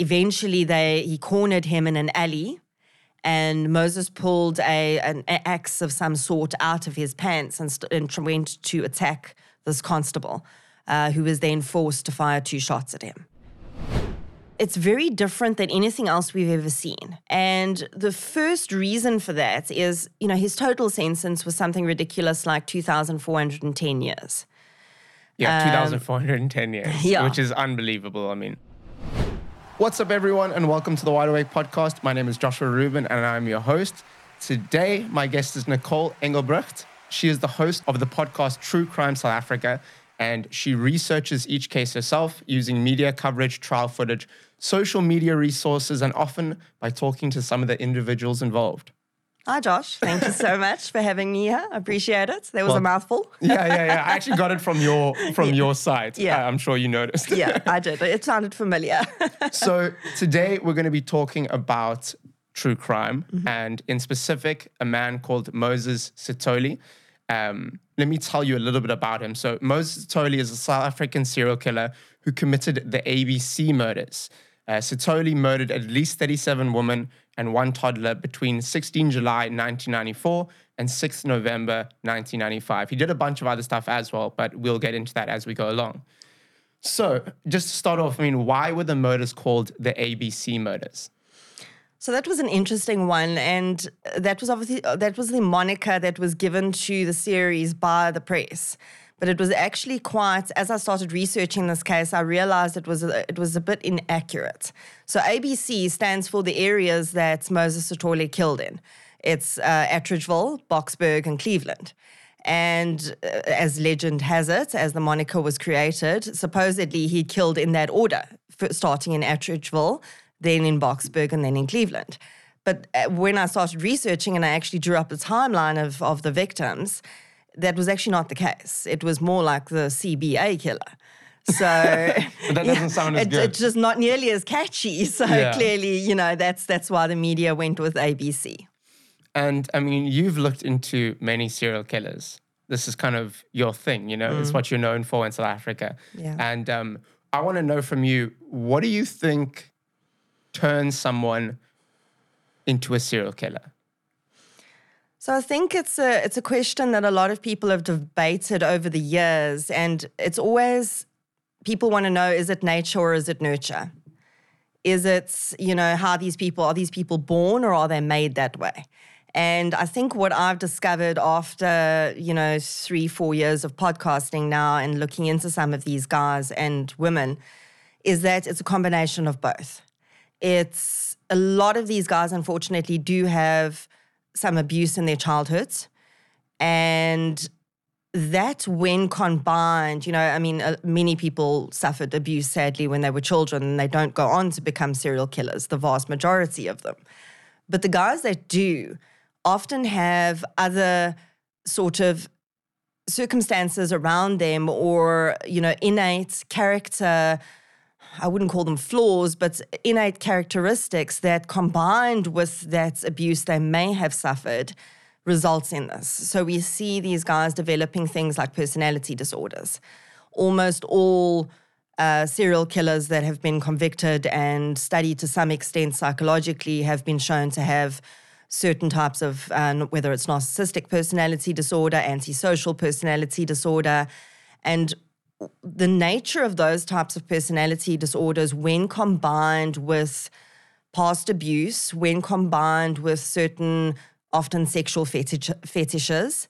eventually, they he cornered him in an alley, and Moses pulled a an axe of some sort out of his pants and, st- and went to attack this constable, uh, who was then forced to fire two shots at him. It's very different than anything else we've ever seen. And the first reason for that is, you know, his total sentence was something ridiculous like 2,410 years. Yeah, 2,410 years, yeah. which is unbelievable. I mean, what's up, everyone, and welcome to the Wide Awake podcast. My name is Joshua Rubin, and I'm your host. Today, my guest is Nicole Engelbrecht. She is the host of the podcast True Crime South Africa, and she researches each case herself using media coverage, trial footage, social media resources, and often by talking to some of the individuals involved. Hi, Josh. Thank you so much for having me here. I appreciate it. That was Well, a mouthful. Yeah, yeah, yeah. I actually got it from your from your site. Yeah. Uh, I'm sure you noticed. yeah, I did. It sounded familiar. so today we're going to be talking about true crime Mm-hmm. and in specific a man called Moses Sithole. Um, let me tell you a little bit about him. So Moses Sithole is a South African serial killer who committed the ABC murders. Uh, Sithole murdered at least 37 women and one toddler between 16 July 1994 and 6th November 1995. He did a bunch of other stuff as well, but we'll get into that as we go along. So, just to start off, I mean, why were the murders called the ABC murders? So that was an interesting one, and that was obviously that was the moniker that was given to the series by the press. But it was actually quite. As I started researching this case, I realized it was a, it was a bit inaccurate. So ABC stands for the areas that Moses Sithole killed in. It's uh, Atteridgeville, Boksburg, and Cleveland. And uh, as legend has it, as the moniker was created, supposedly he killed in that order, starting in Atteridgeville, then in Boksburg, and then in Cleveland. But uh, when I started researching and I actually drew up a timeline of, of the victims, that was actually not the case. It was more like the CBA killer. So But that doesn't sound as it, good. It's just not nearly as catchy. So Yeah. clearly, you know, that's that's why the media went with ABC. And I mean, you've looked into many serial killers. This is kind of your thing, you know, it's what you're known for in South Africa. Yeah. And um, I want to know from you, what do you think turns someone into a serial killer? So I think it's a it's a question that a lot of people have debated over the years, and it's always people want to know: is it nature or is it nurture? Is it you know how these people are these people born or are they made that way? And I think what I've discovered after you know three four years of podcasting now and looking into some of these guys and women is that it's a combination of both. It's a lot of these guys, unfortunately, do have some abuse in their childhoods. And that, when combined, you know, I mean, uh, many people suffered abuse sadly when they were children and they don't go on to become serial killers, the vast majority of them. But the guys that do often have other sort of circumstances around them or, you know, innate character. I wouldn't call them flaws, but innate characteristics that combined with that abuse they may have suffered results in this. So we see these guys developing things like personality disorders. Almost all uh, serial killers that have been convicted and studied to some extent psychologically have been shown to have certain types of, uh, whether it's narcissistic personality disorder, antisocial personality disorder, and the nature of those types of personality disorders, when combined with past abuse, when combined with certain often sexual fetish, fetishes,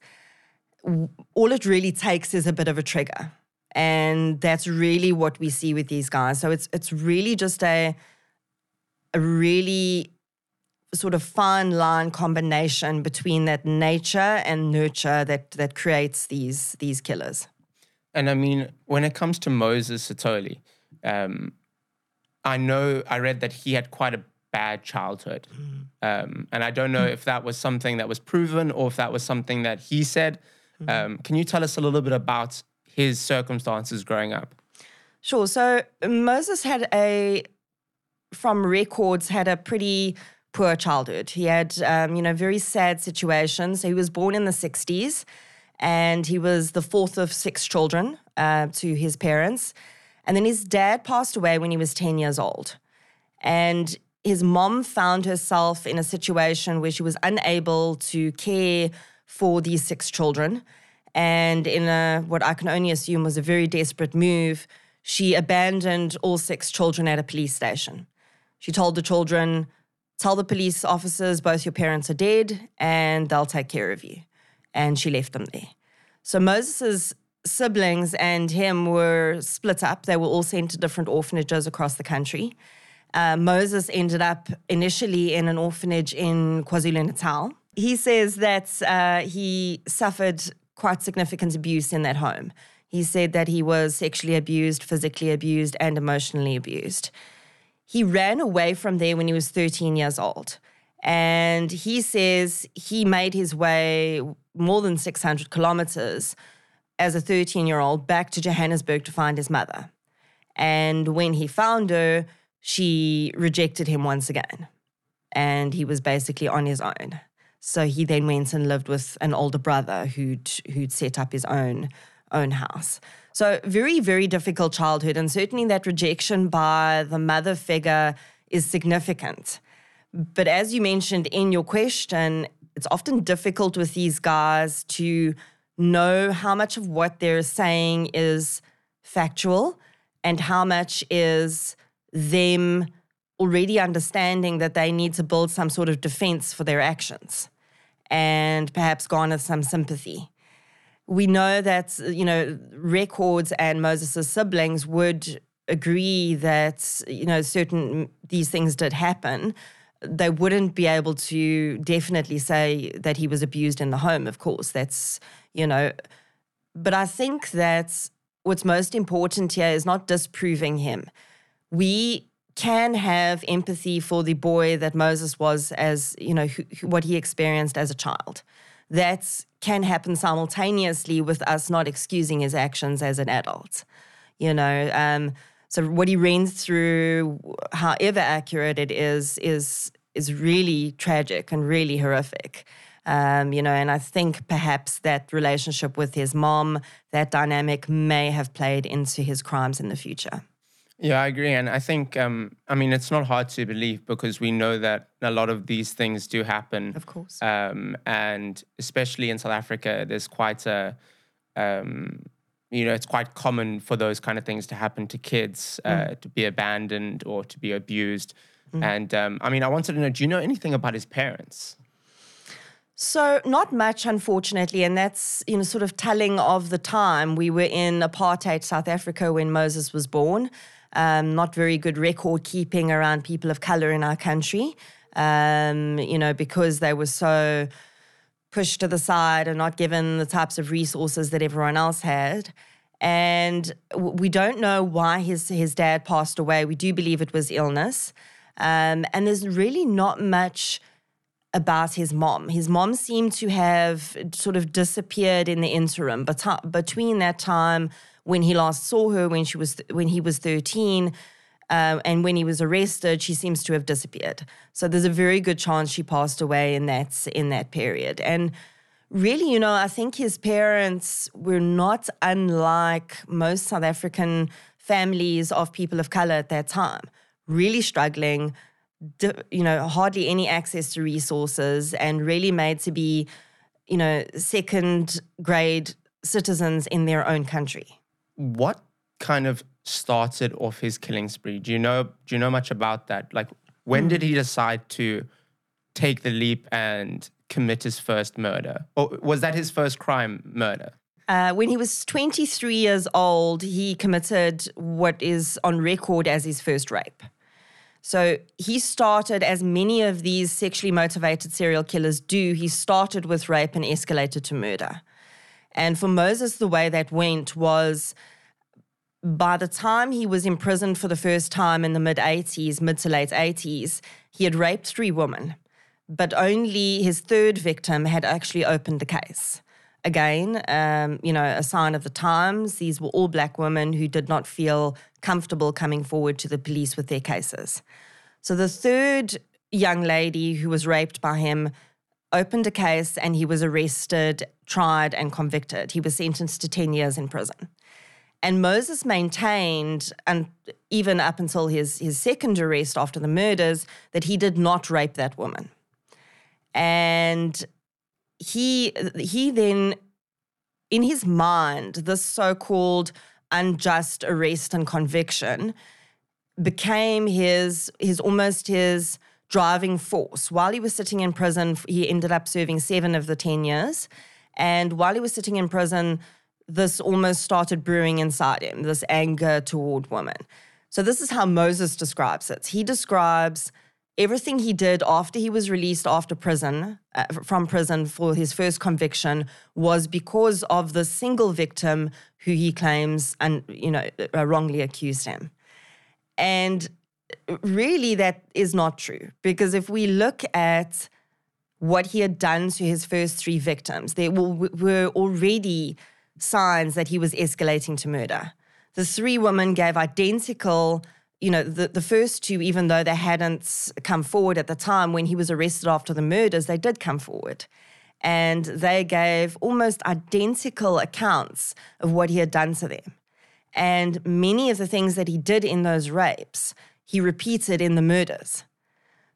all it really takes is a bit of a trigger. And that's really what we see with these guys. So it's it's really just a a really sort of fine line combination between that nature and nurture that that creates these these killers. And I mean, when it comes to Moses Sithole, um, I know I read that he had quite a bad childhood. Um, and I don't know if that was something that was proven or if that was something that he said. Um, can you tell us a little bit about his circumstances growing up? Sure. So Moses had a, from records, had a pretty poor childhood. He had, um, you know, very sad situations. So he was born in the 60s and he was the fourth of six children uh, to his parents. And then his dad passed away when he was 10 years old. And his mom found herself in a situation where she was unable to care for these six children. And in a, what I can only assume was a very desperate move, she abandoned all six children at a police station. She told the children, Tell the police officers both your parents are dead and they'll take care of you. And she left them there. So Moses's siblings and him were split up. They were all sent to different orphanages across the country. Uh, Moses ended up initially in an orphanage in KwaZulu Natal. He says that uh, he suffered quite significant abuse in that home. He said that he was sexually abused, physically abused, and emotionally abused. He ran away from there when he was 13 years old. And he says he made his way more than 600 kilometers as a 13 year old back to Johannesburg to find his mother. And when he found her, she rejected him once again. And he was basically on his own. So he then went and lived with an older brother who'd, who'd set up his own, own house. So, very, very difficult childhood. And certainly that rejection by the mother figure is significant. But as you mentioned in your question, it's often difficult with these guys to know how much of what they're saying is factual and how much is them already understanding that they need to build some sort of defense for their actions and perhaps garner some sympathy. We know that, you know, records and Moses' siblings would agree that, you know, certain these things did happen. They wouldn't be able to definitely say that he was abused in the home, of course. That's, you know, but I think that what's most important here is not disproving him we can have empathy for the boy that Moses was as, you know, who, what he experienced as a child. That can happen simultaneously with us not excusing his actions as an adult. You know, um, so what he ran through, however accurate it is, is is really tragic and really horrific. Um, you know, and I think perhaps that relationship with his mom, that dynamic may have played into his crimes in the future. Yeah, I agree. And I think, um, I mean, it's not hard to believe because we know that a lot of these things do happen. Of course. Um, and especially in South Africa, there's quite a, um, you know, it's quite common for those kind of things to happen to kids, uh, mm. to be abandoned or to be abused. Mm. And um, I mean, I wanted to know do you know anything about his parents? So, not much, unfortunately, and that's you know sort of telling of the time. We were in apartheid South Africa when Moses was born um, not very good record keeping around people of color in our country, um, you know, because they were so pushed to the side and not given the types of resources that everyone else had. And we don't know why his, his dad passed away. We do believe it was illness. Um, and there's really not much about his mom. His mom seemed to have sort of disappeared in the interim, but between that time when he last saw her when she was when he was 13 uh, and when he was arrested she seems to have disappeared. So there's a very good chance she passed away in that in that period. And really you know i think his parents were not unlike most south african families of people of color at that time. Really struggling you know hardly any access to resources and really made to be you know second grade citizens in their own country. What kind of started off his killing spree? Do you know do you know much about that? Like when mm. did he decide to take the leap and commit his first murder? Or was that his first crime, murder? Uh, when he was 23 years old, he committed what is on record as his first rape. So he started, as many of these sexually motivated serial killers do, he started with rape and escalated to murder. And for Moses, the way that went was by the time he was imprisoned for the first time in the mid 80s, mid to late 80s, he had raped three women, but only his third victim had actually opened the case. Again, um, you know, a sign of the times. These were all black women who did not feel comfortable coming forward to the police with their cases. So the third young lady who was raped by him opened a case and he was arrested, tried, and convicted. He was sentenced to 10 years in prison. And Moses maintained, and even up until his, his second arrest after the murders, that he did not rape that woman. And he he then, in his mind, this so-called unjust arrest and conviction became his his almost his driving force. While he was sitting in prison, he ended up serving seven of the 10 years. And while he was sitting in prison, this almost started brewing inside him, this anger toward women. So, this is how Moses describes it. He describes everything he did after he was released after prison, uh, from prison for his first conviction, was because of the single victim who he claims and you know uh, wrongly accused him. And really, that is not true because if we look at what he had done to his first three victims, there were already signs that he was escalating to murder. The three women gave identical, you know, the, the first two, even though they hadn't come forward at the time when he was arrested after the murders, they did come forward. And they gave almost identical accounts of what he had done to them. And many of the things that he did in those rapes, he repeated in the murders.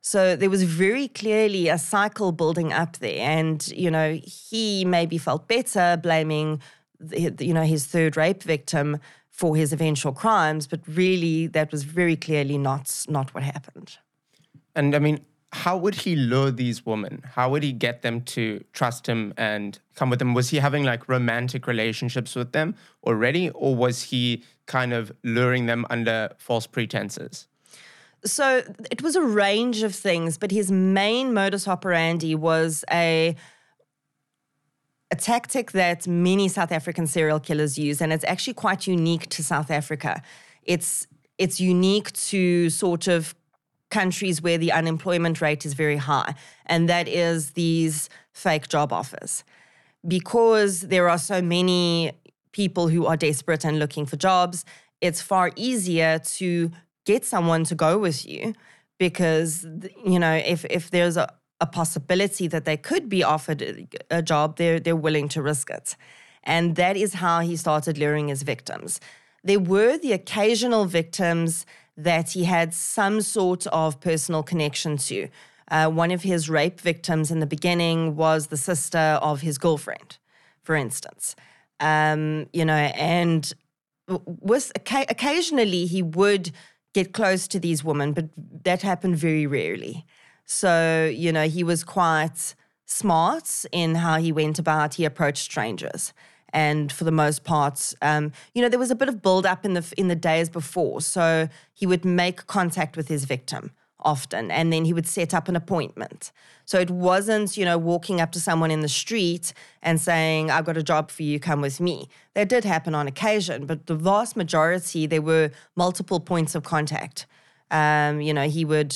So there was very clearly a cycle building up there. And, you know, he maybe felt better blaming you know, his third rape victim for his eventual crimes, but really that was very clearly not not what happened. And I mean, how would he lure these women? How would he get them to trust him and come with him? Was he having like romantic relationships with them already, or was he kind of luring them under false pretenses? So it was a range of things, but his main modus operandi was a a tactic that many South African serial killers use, and it's actually quite unique to South Africa. It's it's unique to sort of countries where the unemployment rate is very high, and that is these fake job offers. Because there are so many people who are desperate and looking for jobs, it's far easier to get someone to go with you because you know if if there's a a possibility that they could be offered a job, they're, they're willing to risk it. And that is how he started luring his victims. There were the occasional victims that he had some sort of personal connection to. Uh, one of his rape victims in the beginning was the sister of his girlfriend, for instance. Um, you know, and with occasionally he would get close to these women, but that happened very rarely. So, you know, he was quite smart in how he went about, he approached strangers. And for the most part, um, you know, there was a bit of build up in the in the days before. So he would make contact with his victim often, and then he would set up an appointment. So it wasn't, you know, walking up to someone in the street and saying, "I've got a job for you, come with me." That did happen on occasion, but the vast majority there were multiple points of contact. Um, you know, he would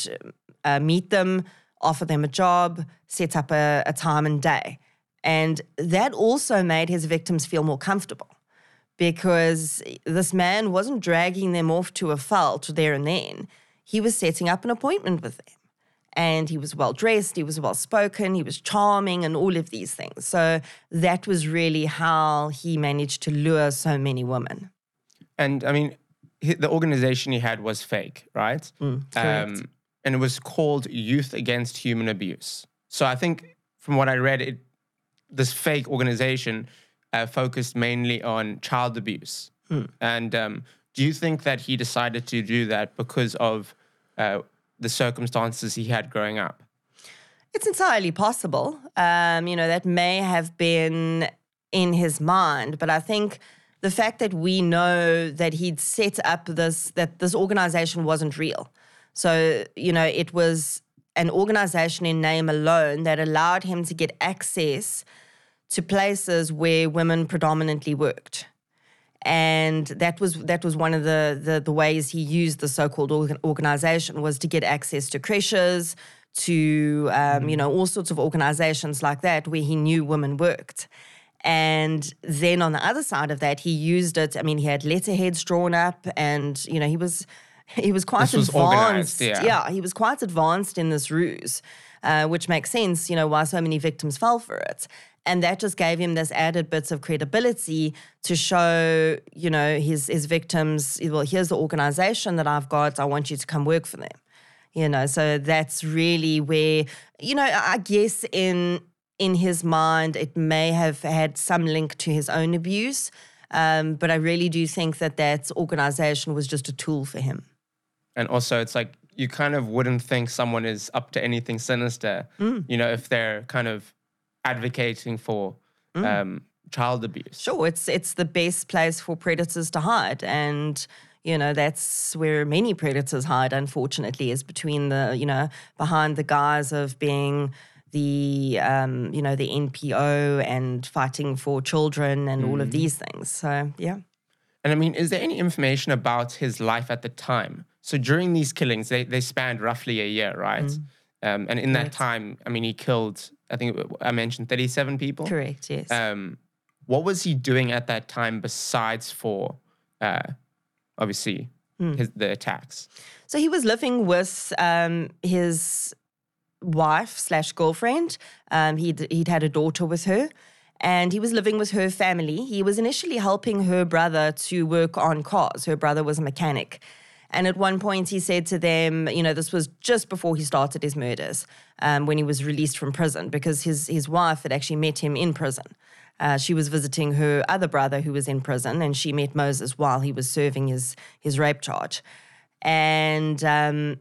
uh, meet them, offer them a job, set up a, a time and day. And that also made his victims feel more comfortable because this man wasn't dragging them off to a felt there and then. He was setting up an appointment with them. And he was well dressed, he was well spoken, he was charming, and all of these things. So that was really how he managed to lure so many women. And I mean, the organization he had was fake, right? Mm, um, and it was called Youth Against Human Abuse. So I think from what I read, it this fake organization uh, focused mainly on child abuse. Hmm. And um, do you think that he decided to do that because of uh, the circumstances he had growing up? It's entirely possible. Um, you know, that may have been in his mind, but I think the fact that we know that he'd set up this, that this organization wasn't real. So, you know, it was an organization in name alone that allowed him to get access to places where women predominantly worked. And that was that was one of the, the, the ways he used the so-called organization was to get access to creches, to um, you know all sorts of organizations like that where he knew women worked. And then on the other side of that, he used it. I mean, he had letterheads drawn up, and you know he was he was quite this advanced. yeah. yeah. he was quite advanced in this ruse. uh, which makes sense, you know, why so many victims fell for it. And that just gave him this added bits of credibility to show, you know, his his victims, well, here's the organization that I've got. I want you to come work for them. You know, so that's really where, you know, I guess in in his mind it may have had some link to his own abuse. Um, but I really do think that that organization was just a tool for him. And also, it's like you kind of wouldn't think someone is up to anything sinister, mm. you know, if they're kind of advocating for mm. um, child abuse. Sure, it's it's the best place for predators to hide, and you know that's where many predators hide. Unfortunately, is between the you know behind the guise of being the um, you know the NPO and fighting for children and mm. all of mm. these things. So yeah. And I mean, is there any information about his life at the time? So during these killings, they, they spanned roughly a year, right? Mm. Um, and in that time, I mean, he killed, I think I mentioned 37 people. Correct, yes. Um, what was he doing at that time besides for, uh, obviously, mm. his, the attacks? So he was living with um, his wife slash girlfriend. Um, he'd, he'd had a daughter with her and he was living with her family. He was initially helping her brother to work on cars. Her brother was a mechanic. And at one point, he said to them, you know, this was just before he started his murders, um, when he was released from prison, because his, his wife had actually met him in prison. Uh, she was visiting her other brother who was in prison, and she met Moses while he was serving his, his rape charge. And um,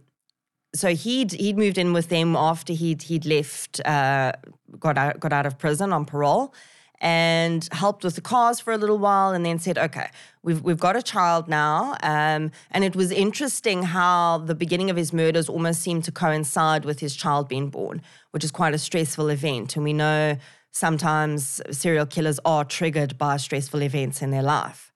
so he'd he'd moved in with them after he'd he'd left, uh, got out got out of prison on parole, and helped with the cars for a little while, and then said, "Okay, we've we've got a child now." Um, and it was interesting how the beginning of his murders almost seemed to coincide with his child being born, which is quite a stressful event, and we know sometimes serial killers are triggered by stressful events in their life.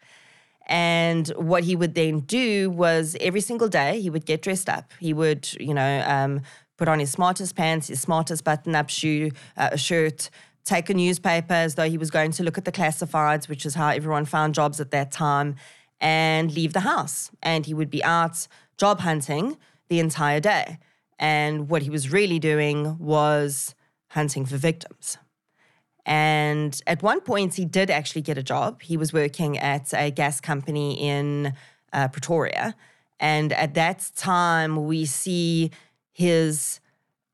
And what he would then do was every single day he would get dressed up. He would, you know, um, put on his smartest pants, his smartest button-up shoe, uh, shirt, take a newspaper as though he was going to look at the classifieds, which is how everyone found jobs at that time, and leave the house. And he would be out job hunting the entire day. And what he was really doing was hunting for victims. And at one point, he did actually get a job. He was working at a gas company in uh, Pretoria. And at that time, we see his,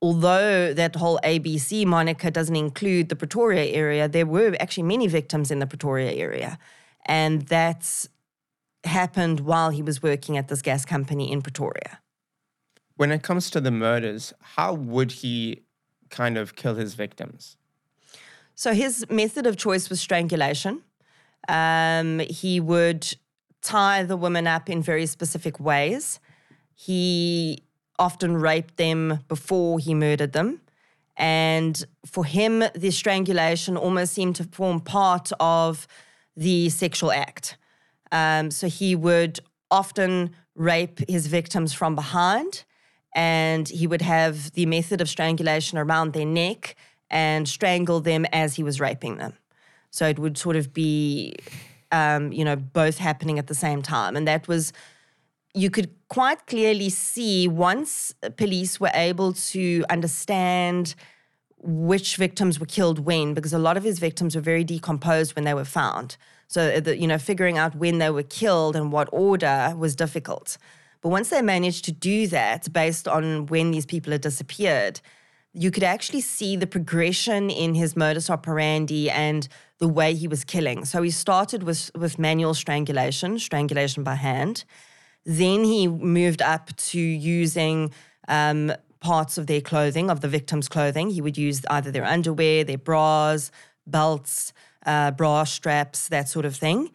although that whole ABC moniker doesn't include the Pretoria area, there were actually many victims in the Pretoria area. And that happened while he was working at this gas company in Pretoria. When it comes to the murders, how would he kind of kill his victims? So his method of choice was strangulation. Um, he would tie the women up in very specific ways. He often raped them before he murdered them. And for him, the strangulation almost seemed to form part of the sexual act. Um, so he would often rape his victims from behind, and he would have the method of strangulation around their neck and strangle them as he was raping them. So it would sort of be, um, you know, both happening at the same time. And that was, you could quite clearly see once police were able to understand which victims were killed when, because a lot of his victims were very decomposed when they were found. So, uh, the, you know, figuring out when they were killed and what order was difficult. But once they managed to do that based on when these people had disappeared, you could actually see the progression in his modus operandi and the way he was killing. So he started with, with manual strangulation, strangulation by hand. Then he moved up to using um, parts of their clothing, of the victim's clothing. He would use either their underwear, their bras, belts, uh, bra straps, that sort of thing.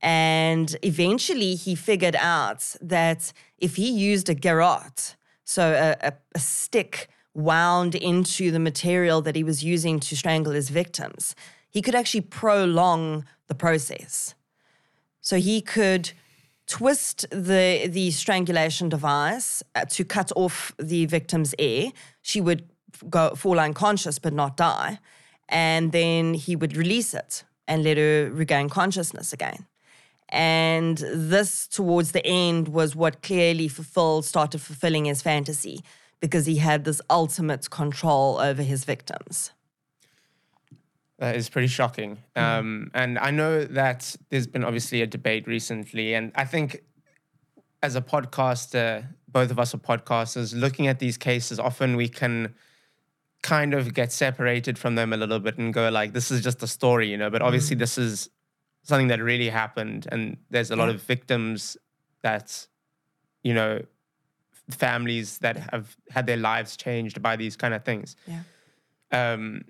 And eventually he figured out that if he used a garrote, so a, a, a stick wound into the material that he was using to strangle his victims, he could actually prolong the process. So he could twist the, the strangulation device uh, to cut off the victim's air. She would go fall unconscious but not die. And then he would release it and let her regain consciousness again. And this, towards the end, was what clearly fulfilled, started fulfilling his fantasy because he had this ultimate control over his victims. That is pretty shocking. Mm. Um, and I know that there's been obviously a debate recently, and I think as a podcaster, both of us are podcasters, looking at these cases, often we can kind of get separated from them a little bit and go like, this is just a story, you know. But obviously, this is something that really happened, and there's a lot Yeah. of victims that, you know, families that have had their lives changed by these kind of things. Yeah. Um,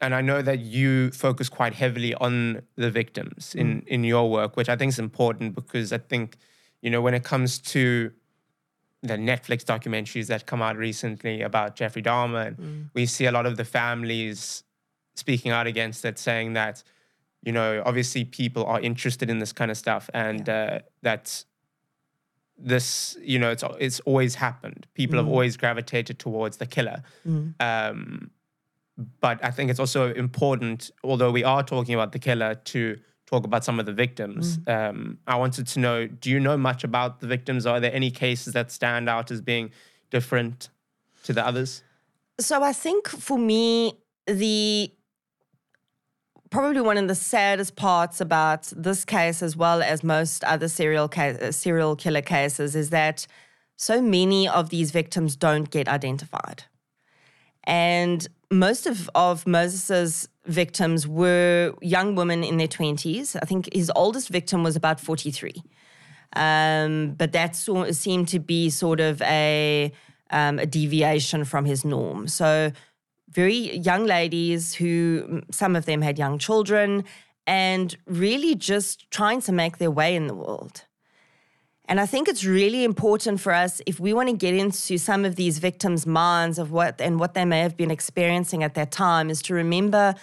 and I know that you focus quite heavily on the victims in in your work, which I think is important because I think, you know, when it comes to the Netflix documentaries that come out recently about Jeffrey Dahmer, and we see a lot of the families speaking out against it, saying that, you know, obviously people are interested in this kind of stuff, and uh, that this, you know, it's it's always happened. People have always gravitated towards the killer. Um, but I think it's also important, although we are talking about the killer, to talk about some of the victims. Um, I wanted to know: Do you know much about the victims? Are there any cases that stand out as being different to the others? So I think for me, the probably one of the saddest parts about this case, as well as most other serial case, serial killer cases, is that so many of these victims don't get identified, and most of of Moses's victims were young women in their twenties. I think his oldest victim was about forty three. Um, but that sort seemed to be sort of a um, a deviation from his norm. So very young ladies who some of them had young children and really just trying to make their way in the world. And I think it's really important for us if we want to get into some of these victims' minds of what and what they may have been experiencing at that time is to remember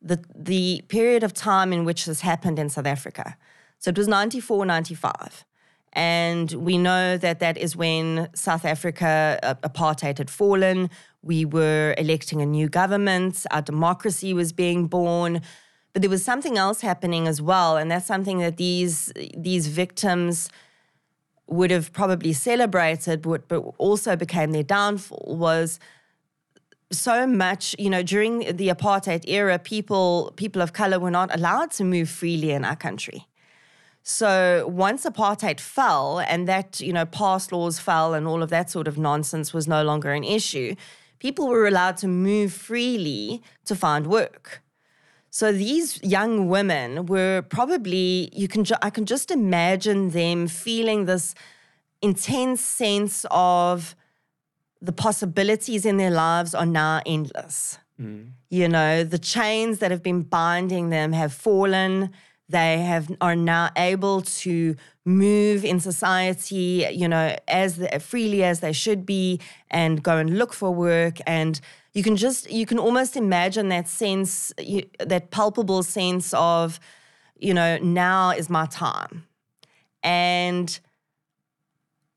the the period of time in which this happened in South Africa. So it was 94, 95. And we know that that is when South Africa, uh, apartheid had fallen. We were electing a new government. Our democracy was being born. But there was something else happening as well. And that's something that these, these victims would have probably celebrated, but, but also became their downfall was so much, you know, during the apartheid era, people people of color were not allowed to move freely in our country. So once apartheid fell and that, you know, past laws fell and all of that sort of nonsense was no longer an issue, people were allowed to move freely to find work. So these young women were probably you can ju- I can just imagine them feeling this intense sense of the possibilities in their lives are now endless. Mm. You know, the chains that have been binding them have fallen. They have are now able to move in society, you know, as the, freely as they should be, and go and look for work. And you can just you can almost imagine that sense, you, that palpable sense of, you know, now is my time, and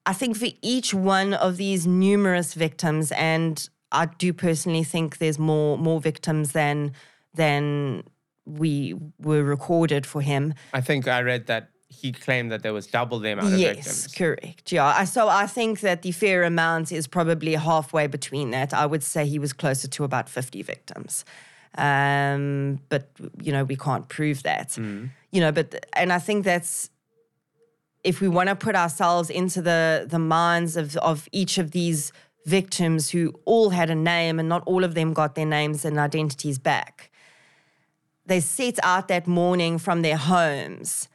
I think for each one of these numerous victims, and I do personally think there's more more victims than than we were recorded for him. I think I read that he claimed that there was double the amount of yes, victims. correct. Yeah. So I think that the fair amount is probably halfway between that. I would say he was closer to about 50 victims. Um, but you know, we can't prove that. You know, but and I think that's if we want to put ourselves into the the minds of of each of these victims who all had a name and not all of them got their names and identities back. They set out that morning from their homes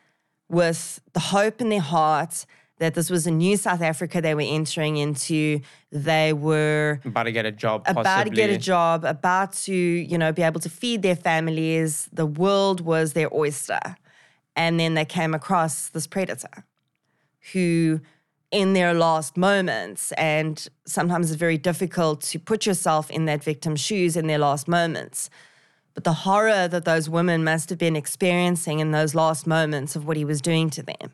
with the hope in their heart that this was a new South Africa they were entering into. They were About to get a job, about to get a job, about to, you know, be able to feed their families. The world was their oyster. And then they came across this predator who, in their last moments, and sometimes it's very difficult to put yourself in that victim's shoes in their last moments. But the horror that those women must have been experiencing in those last moments of what he was doing to them.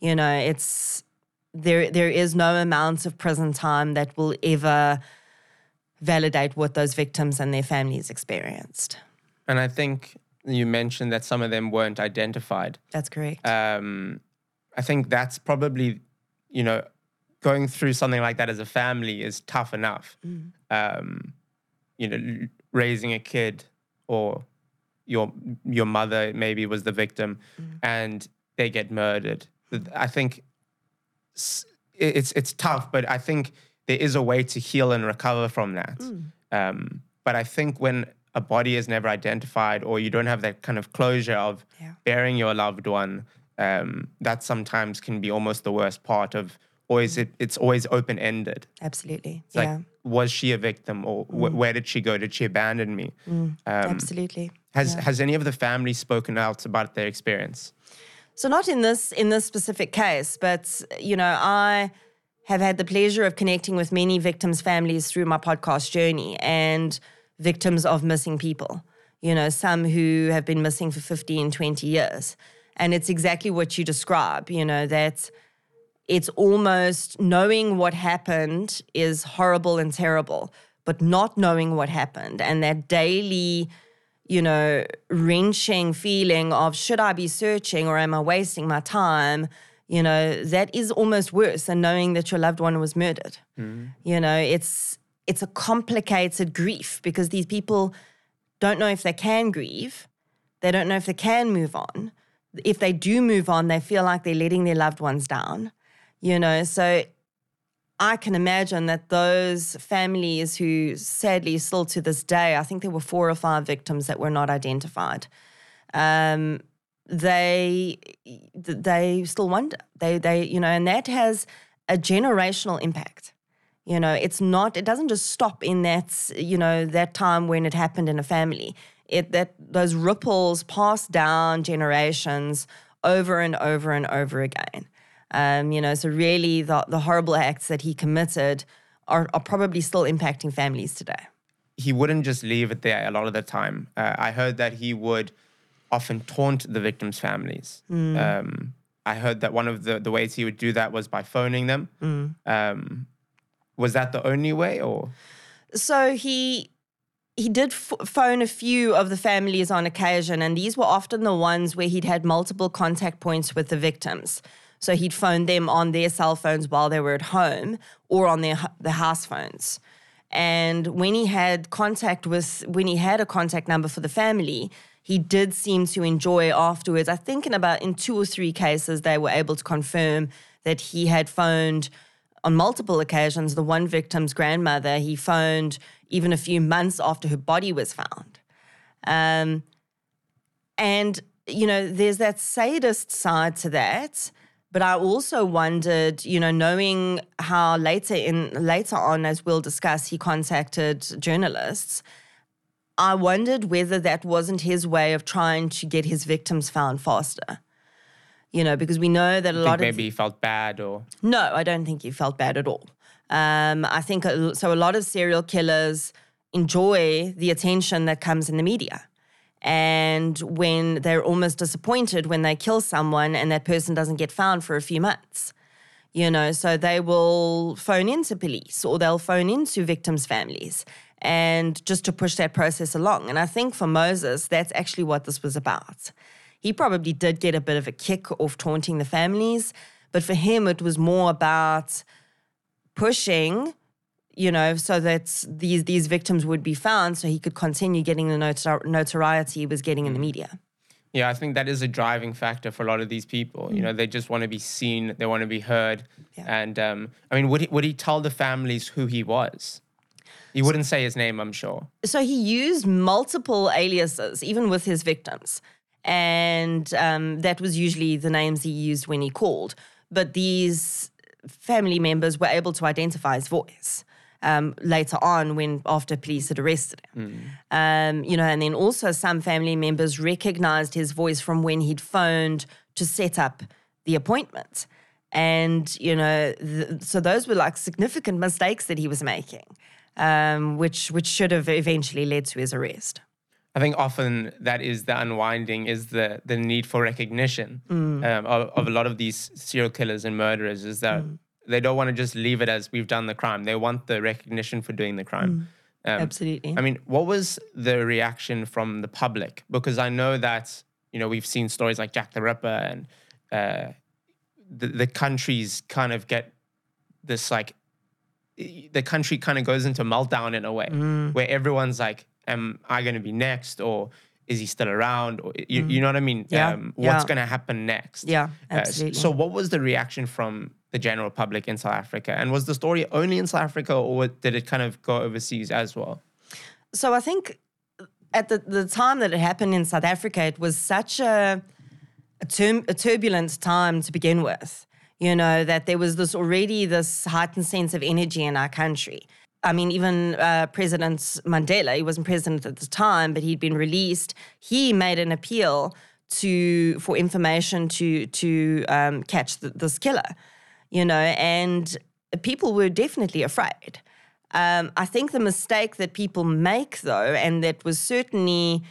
You know, it's there there is no amount of prison time that will ever validate what those victims and their families experienced. And I think you mentioned that some of them weren't identified. That's correct. um, I think that's probably, you know, going through something like that as a family is tough enough. Um, you know, raising a kid or your your mother maybe was the victim and they get murdered. I think it's it's tough, but I think there is a way to heal and recover from that. Um, but I think when a body is never identified or you don't have that kind of closure of Yeah. burying your loved one, um, that sometimes can be almost the worst part of always it, it's always open ended. Absolutely. It's like, yeah. was she a victim or wh- where did she go? Did she abandon me? Um, Absolutely. has Yeah. has any of the family spoken out about their experience? So not in this in this specific case, but you know, I have had the pleasure of connecting with many victims' families through my podcast journey and victims of missing people. You know, some who have been missing for 15, 20 years. And it's exactly what you describe, you know, that it's almost knowing what happened is horrible and terrible, but not knowing what happened and that daily, you know, wrenching feeling of should I be searching or am I wasting my time? You know, that is almost worse than knowing that your loved one was murdered. Mm. You know, it's it's a complicated grief because these people don't know if they can grieve. They don't know if they can move on. If they do move on, they feel like they're letting their loved ones down. You know, so I can imagine that those families who sadly still to this day, I think there were four or five victims that were not identified. Um, they they still wonder. They they you know, and that has a generational impact. You know, it's not. It doesn't just stop in that you know that time when it happened in a family. It that those ripples pass down generations over and over and over again. Um, you know, so really the the horrible acts that he committed are, are probably still impacting families today. he wouldn't just leave it there a lot of the time. Uh, I heard that he would often taunt the victims' families. Um, I heard that one of the, the ways he would do that was by phoning them. Um, was that the only way, or So he he did f- phone a few of the families on occasion, and these were often the ones where he'd had multiple contact points with the victims. So he'd phone them on their cell phones while they were at home or on their the house phones. And when he had contact with, when he had a contact number for the family, he did seem to enjoy afterwards. I think in about in two or three cases they were able to confirm that he had phoned on multiple occasions. The one victim's grandmother, he phoned even a few months after her body was found. Um, and you know, there's that sadist side to that. But I also wondered, you know, knowing how later in later on, as we'll discuss, he contacted journalists. I wondered whether that wasn't his way of trying to get his victims found faster. You know, because we know that a lot of maybe he felt bad, or no, I don't think he felt bad at all. Um, I think so. A lot of serial killers enjoy the attention that comes in the media. And when they're almost disappointed when they kill someone and that person doesn't get found for a few months, you know, so they will phone into police or they'll phone into victims' families and just to push that process along. And I think for Moses, that's actually what this was about. He probably did get a bit of a kick off taunting the families, but for him, it was more about pushing you know, so that these these victims would be found, so he could continue getting the notor- notoriety he was getting in the media. yeah, I think that is a driving factor for a lot of these people. You know, they just want to be seen, they want to be heard, Yeah. and um, I mean, would he would he tell the families who he was? He wouldn't say his name, I'm sure. So he used multiple aliases, even with his victims, and um, that was usually the names he used when he called. But these family members were able to identify his voice. Um, later on, when after police had arrested him, um, you know, and then also some family members recognized his voice from when he'd phoned to set up the appointment, and you know, th- so those were like significant mistakes that he was making, um, which which should have eventually led to his arrest. I think often that is the unwinding, is the the need for recognition um, of, of a lot of these serial killers and murderers. Is that they don't want to just leave it as we've done the crime. They want the recognition for doing the crime. Um, Absolutely. I mean, what was the reaction from the public? Because I know that you know we've seen stories like Jack the Ripper, and uh, the the countries kind of get this like the country kind of goes into meltdown in a way Mm. where everyone's like, "Am I going to be next?" or "Is he still around?" or you, you know what I mean? Mm. Yeah, Um, what's yeah. going to happen next? Yeah, Uh, absolutely. so, what was the reaction from the general public in South Africa? And was the story only in South Africa, or did it kind of go overseas as well? So I think at the, the time that it happened in South Africa, it was such a, a, a turbulent time to begin with. You know, that there was this already this heightened sense of energy in our country. I mean, even uh, President Mandela, he wasn't president at the time, but he'd been released. He made an appeal to for information to to um, catch th- this killer, you know, and people were definitely afraid. Um, I think the mistake that people make, though, and that was certainly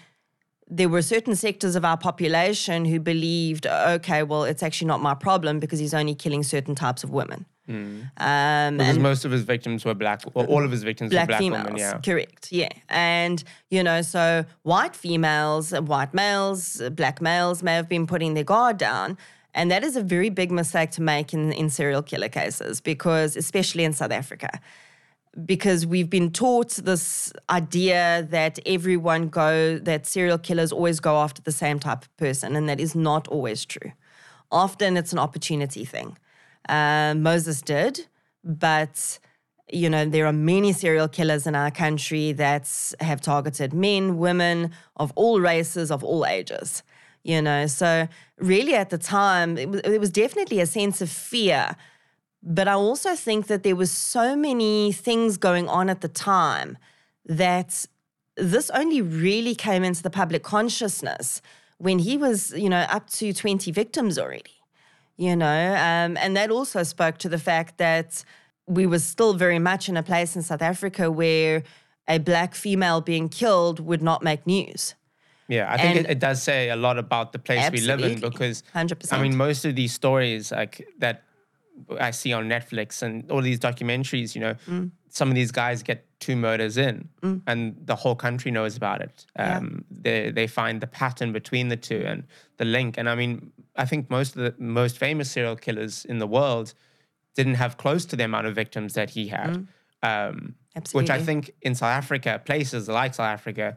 there were certain sectors of our population who believed, okay, well, it's actually not my problem because he's only killing certain types of women. Um, Because most of his victims were black, or all of his victims black were black females, women. Yeah. correct, yeah. And, you know, so white females, white males, black males may have been putting their guard down. And that is a very big mistake to make in, in serial killer cases because, especially in South Africa, because we've been taught this idea that everyone go that serial killers always go after the same type of person and that is not always true. Often it's an opportunity thing. Um, moses did but you know there are many serial killers in our country that have targeted men women of all races of all ages you know so really at the time it was, it was definitely a sense of fear but I also think that there was so many things going on at the time that this only really came into the public consciousness when he was, you know, up to 20 victims already, you know, um, and that also spoke to the fact that we were still very much in a place in South Africa where a black female being killed would not make news. Yeah, I think it, it does say a lot about the place we live in because 100%. I mean, most of these stories like that I see on Netflix and all these documentaries, you know, Mm. some of these guys get two murders in, and the whole country knows about it. Yeah. Um, They they find the pattern between the two and the link. And I mean, I think most of the most famous serial killers in the world didn't have close to the amount of victims that he had. Um, which I Mm. Think in South Africa, places like South Africa,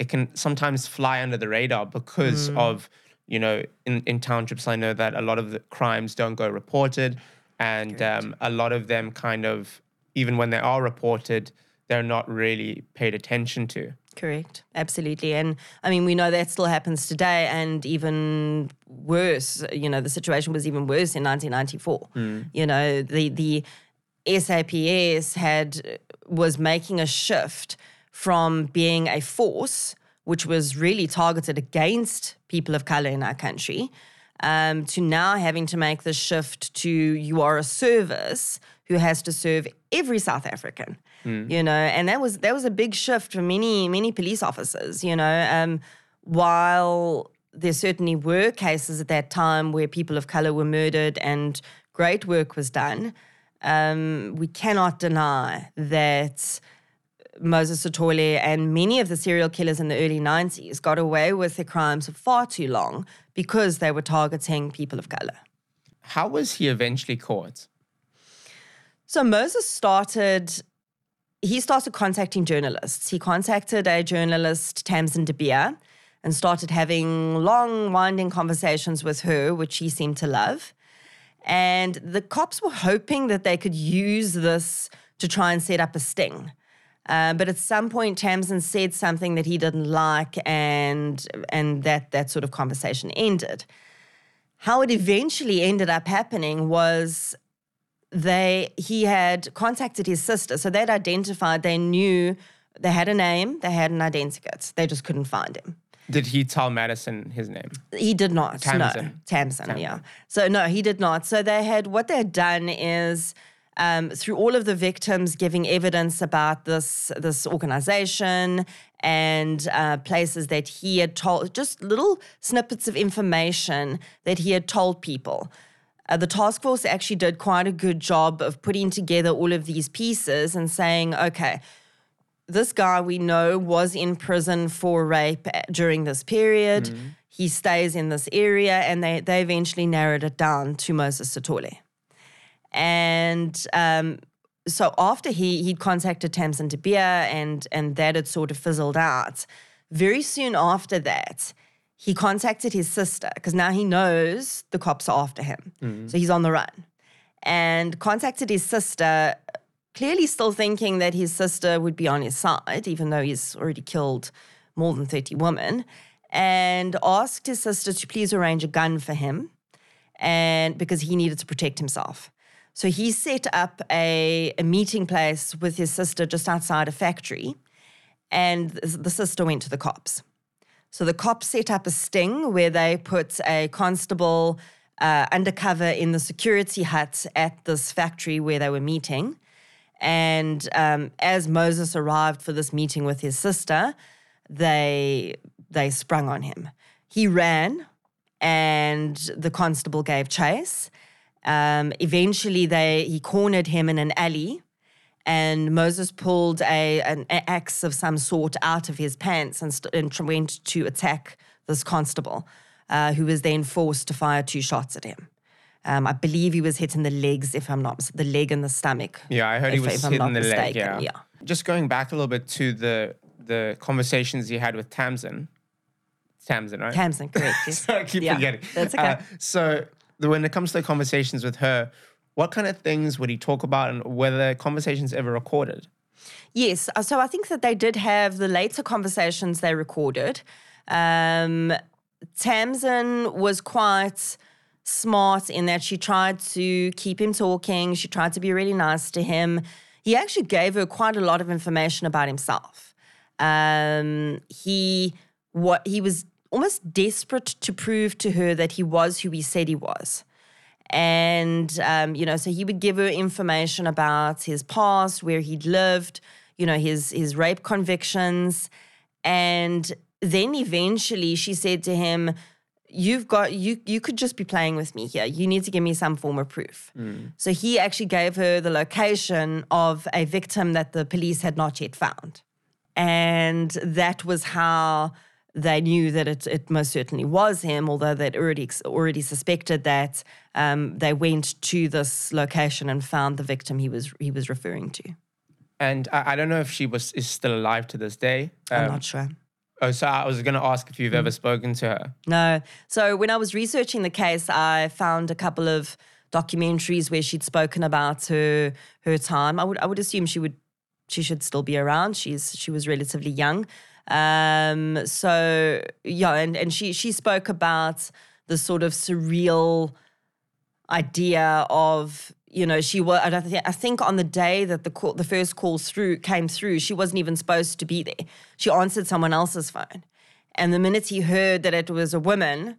it can sometimes fly under the radar because Mm. of, you know, in, in townships, I know that a lot of the crimes don't go reported. And um, a lot of them kind of, even when they are reported, they're not really paid attention to. Correct. Absolutely. And I mean, we know that still happens today, and even worse, you know, the situation was even worse in 1994. You know, the, the SAPS had was making a shift from being a force, which was really targeted against people of color in our country, um, to now having to make the shift to you are a service who has to serve every South African. You know, and that was that was a big shift for many many police officers. You know, um, while there certainly were cases at that time where people of color were murdered and great work was done, um, we cannot deny that Moses Sithole and many of the serial killers in the early 90s got away with their crimes for far too long because they were targeting people of color. How was he eventually caught? So Moses started he started contacting journalists. He contacted a journalist, Tamsin De Beer, and started having long, winding conversations with her, which he seemed to love. And the cops were hoping that they could use this to try and set up a sting. Uh, but at some point, Tamsin said something that he didn't like, and and that that sort of conversation ended. How it eventually ended up happening was they he had contacted his sister, so they'd identified. They knew they had a name, they had an identikit. They just couldn't find him. Did he tell Madison his name? He did not. No, Tamsin. Tamsin, yeah. So no, he did not. So they had what they had done is um, through all of the victims giving evidence about this this organization and uh, places that he had told, just little snippets of information that he had told people. Uh, the task force actually did quite a good job of putting together all of these pieces and saying, okay, this guy we know was in prison for rape during this period. He stays in this area, and they, they eventually narrowed it down to Moses Sithole. And um, so after he he'd contacted Tamsin De Beer and and that had sort of fizzled out, very soon after that, he contacted his sister because now he knows the cops are after him. So he's on the run. And contacted his sister, clearly still thinking that his sister would be on his side, even though he's already killed more than 30 women, and asked his sister to please arrange a gun for him and because he needed to protect himself. So he set up a, a meeting place with his sister just outside a factory, and the sister went to the cops. So the cops set up a sting where they put a constable uh, undercover in the security hut at this factory where they were meeting. And um, as Moses arrived for this meeting with his sister, they they sprung on him. He ran, and the constable gave chase. Um, eventually, they he cornered him in an alley, and Moses pulled a an axe of some sort out of his pants and, st- and went to attack this constable, uh, who was then forced to fire two shots at him. Um, I believe he was hit in the legs, if I'm not the leg and the stomach. Yeah, I heard he if- was if I'm hit not in the leg. mistaken, Yeah. Just going back a little bit to the the conversations you had with Tamsin. Tamsin, right? Tamsin, correct? Yes. I keep Yeah, forgetting. That's okay. Uh, so when it comes to conversations with her, what kind of things would he talk about, and were the conversations ever recorded? Yes. uh, So I think that they did have the later conversations they recorded. Um, Tamsin was quite smart in that she tried to keep him talking. She tried to be really nice to him. He actually gave her quite a lot of information about himself. Um, he what he was almost desperate to prove to her that he was who he said he was. And um, you know so he would give her information about his past where he'd lived you know his his rape convictions. And then eventually she said to him you've got you you could just be playing with me here. You need to give me some form of proof. So he actually gave her the location of a victim that the police had not yet found. And that was how they knew that it, it most certainly was him, although they'd already already suspected that. Um, they went to this location and found the victim he was he was referring to. And I, I don't know if she was is still alive to this day. I'm Um, not sure. oh, so I was going to ask if you've Mm. ever spoken to her. No. So when I was researching the case, I found a couple of documentaries where she'd spoken about her her time. I would I would assume she would she should still be around. She's she was relatively young. Um, so yeah, and, and she she spoke about the sort of surreal idea of you know she was I, think, I think on the day that the call, the first call through came through she wasn't even supposed to be there. She answered someone else's phone. And the minute he heard that it was a woman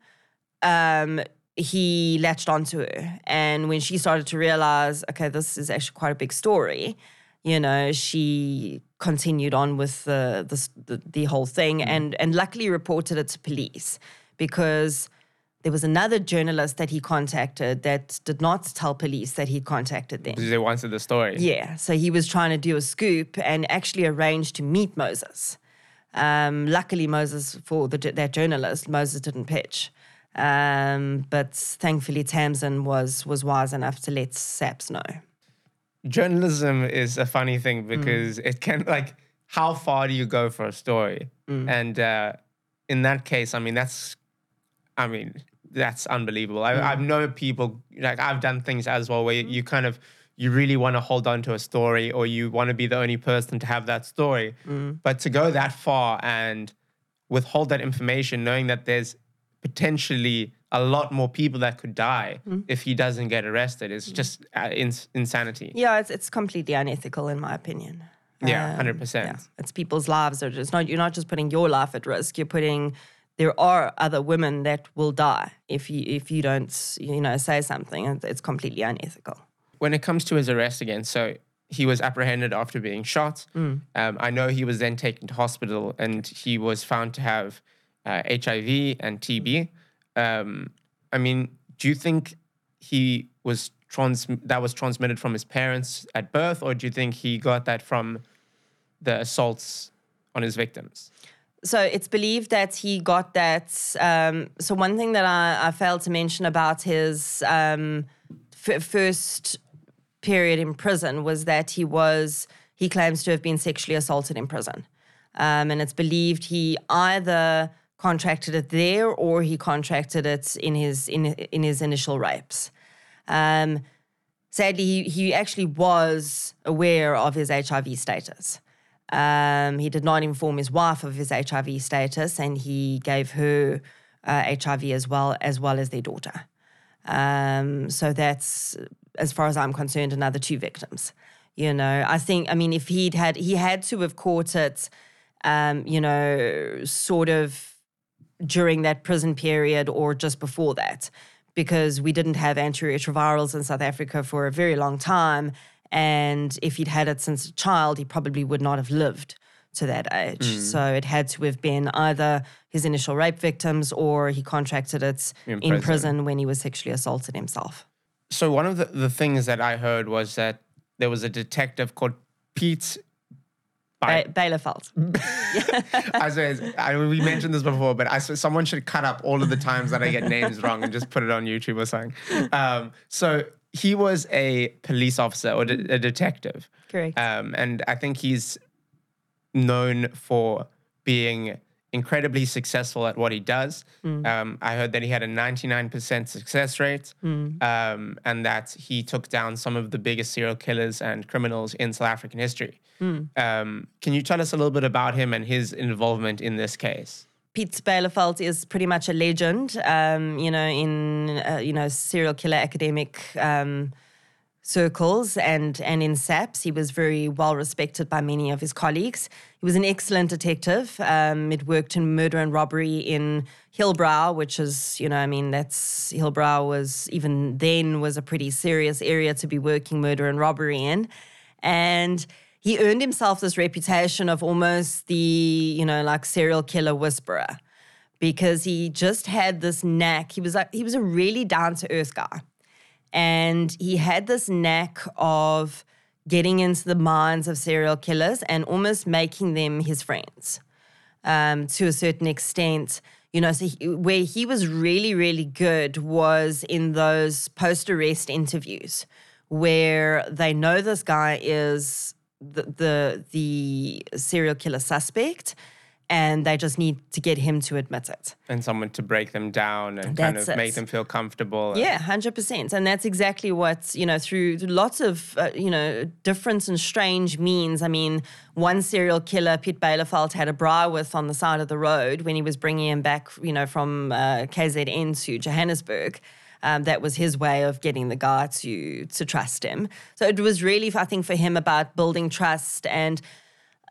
um he latched onto her. And when she started to realize okay this is actually quite a big story you know she continued on with the the, the, whole thing and and luckily reported it to police because there was another journalist that he contacted that did not tell police that he'd contacted them. Because they wanted the story. Yeah, so he was trying to do a scoop and actually arranged to meet Moses. Um, luckily, Moses, for the, that journalist, Moses didn't pitch. Um, but thankfully, Tamsin was was wise enough to let Saps know. Journalism is a funny Mm. thing because it can like how far do you go for a story Mm. and uh, in that case i mean that's i mean that's unbelievable I, Mm. i've known people like i've done things as well where you kind of you really want to hold on to a story or you want to be the only person to have that story Mm. but to go that far and withhold that information knowing that there's potentially a lot more people that could die Mm. if he doesn't get arrested is just uh, ins- insanity Yeah, it's it's completely unethical in my opinion. Yeah, Um, 100%. yeah, it's people's lives. They're just not. You're not just putting your life at risk. You're putting. There are other women that will die if you if you don't you know say something. It's- It's completely unethical. when it comes to his arrest again, so he was apprehended after being shot. Um, I know he was then taken to hospital and he was found to have uh, HIV and TB. Um, I mean, do you think he was trans that was transmitted from his parents at birth, or do you think he got that from the assaults on his victims? So it's believed that he got that. Um, so one thing that I, I failed to mention about his um, f- first period in prison was that he was he claims to have been sexually assaulted in prison, um, and it's believed he either contracted it there or he contracted it in his in in his initial rapes. Um, sadly, he, he actually was aware of his HIV status. Um, he did not inform his wife of his HIV status, and he gave her uh, HIV as well as well as their daughter. Um, so that's, as far as I'm concerned, another two victims. You know, I think, I mean, if he'd had, he had to have caught it, um, you know, sort of during that prison period or just before that, because we didn't have antiretrovirals in South Africa for a very long time. And if he'd had it since a child, he probably would not have lived to that age. Mm. So it had to have been either his initial rape victims or he contracted it in, in prison. prison. when he was sexually assaulted himself. So one of the, the things that I heard was that there was a detective called Piet ba- Byleveld. I, I, we mentioned this before, but I someone should cut up all of the times that I get names wrong and just put it on YouTube or something. Um, so he was a police officer or de- a detective. Correct. Um, and I think he's known for being incredibly successful at what he does. Mm. Um, I heard that he had a 99% success rate mm. um, and that he took down some of the biggest serial killers and criminals in South African history. Mm. Um, can you tell us a little bit about him and his involvement in this case? Piet Byleveld is pretty much a legend, um, you know, in, uh, you know, serial killer academic um, circles and, and in SAPS. He was very well respected by many of his colleagues. He was an excellent detective. Um, it worked in murder and robbery in Hillbrow, which is, you know, I mean, that's Hillbrow was even then was a pretty serious area to be working murder and robbery in. And he earned himself this reputation of almost the, you know, like serial killer whisperer because he just had this knack. He was like, he was a really down to earth guy. And he had this knack of getting into the minds of serial killers and almost making them his friends um, to a certain extent. You know, so he, where he was really, really good was in those post arrest interviews where they know this guy is the, the, the serial killer suspect and I just need to get him to admit it. And someone to break them down and that's kind of it. make them feel comfortable. Yeah, 100%. And that's exactly what, you know, through lots of, uh, you know, different and strange means. I mean, one serial killer, Piet Byleveld, had a bra with on the side of the road when he was bringing him back, you know, from uh, KZN to Johannesburg. Um, that was his way of getting the guy to to trust him. So it was really, I think, for him about building trust and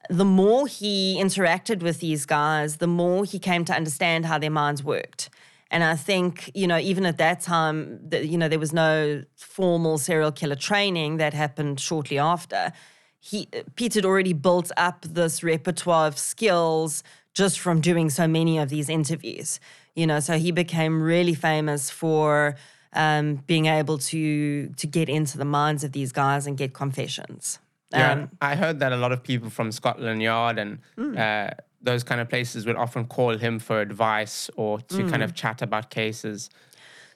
the more he interacted with these guys, the more he came to understand how their minds worked. And I think, you know, even at that time, the, you know, there was no formal serial killer training that happened shortly after. He, Piet had already built up this repertoire of skills just from doing so many of these interviews. You know, so he became really famous for um, being able to to get into the minds of these guys and get confessions. Yeah, um, I heard that a lot of people from Scotland Yard and mm. uh, those kind of places would often call him for advice or to mm. kind of chat about cases.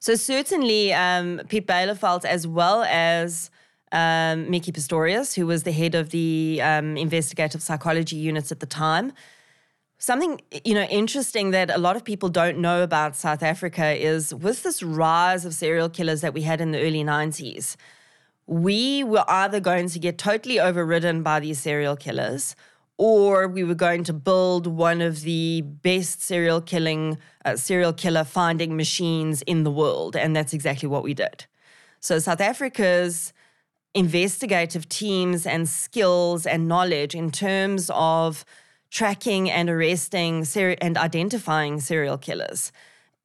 So certainly, um, Piet Byleveld, as well as um, Micki Pistorius, who was the head of the um, investigative psychology units at the time. Something you know interesting that a lot of people don't know about South Africa is with this rise of serial killers that we had in the early 90s we were either going to get totally overridden by these serial killers or we were going to build one of the best serial killing uh, serial killer finding machines in the world and that's exactly what we did. So south africa's investigative teams and skills and knowledge in terms of tracking and arresting ser- and identifying serial killers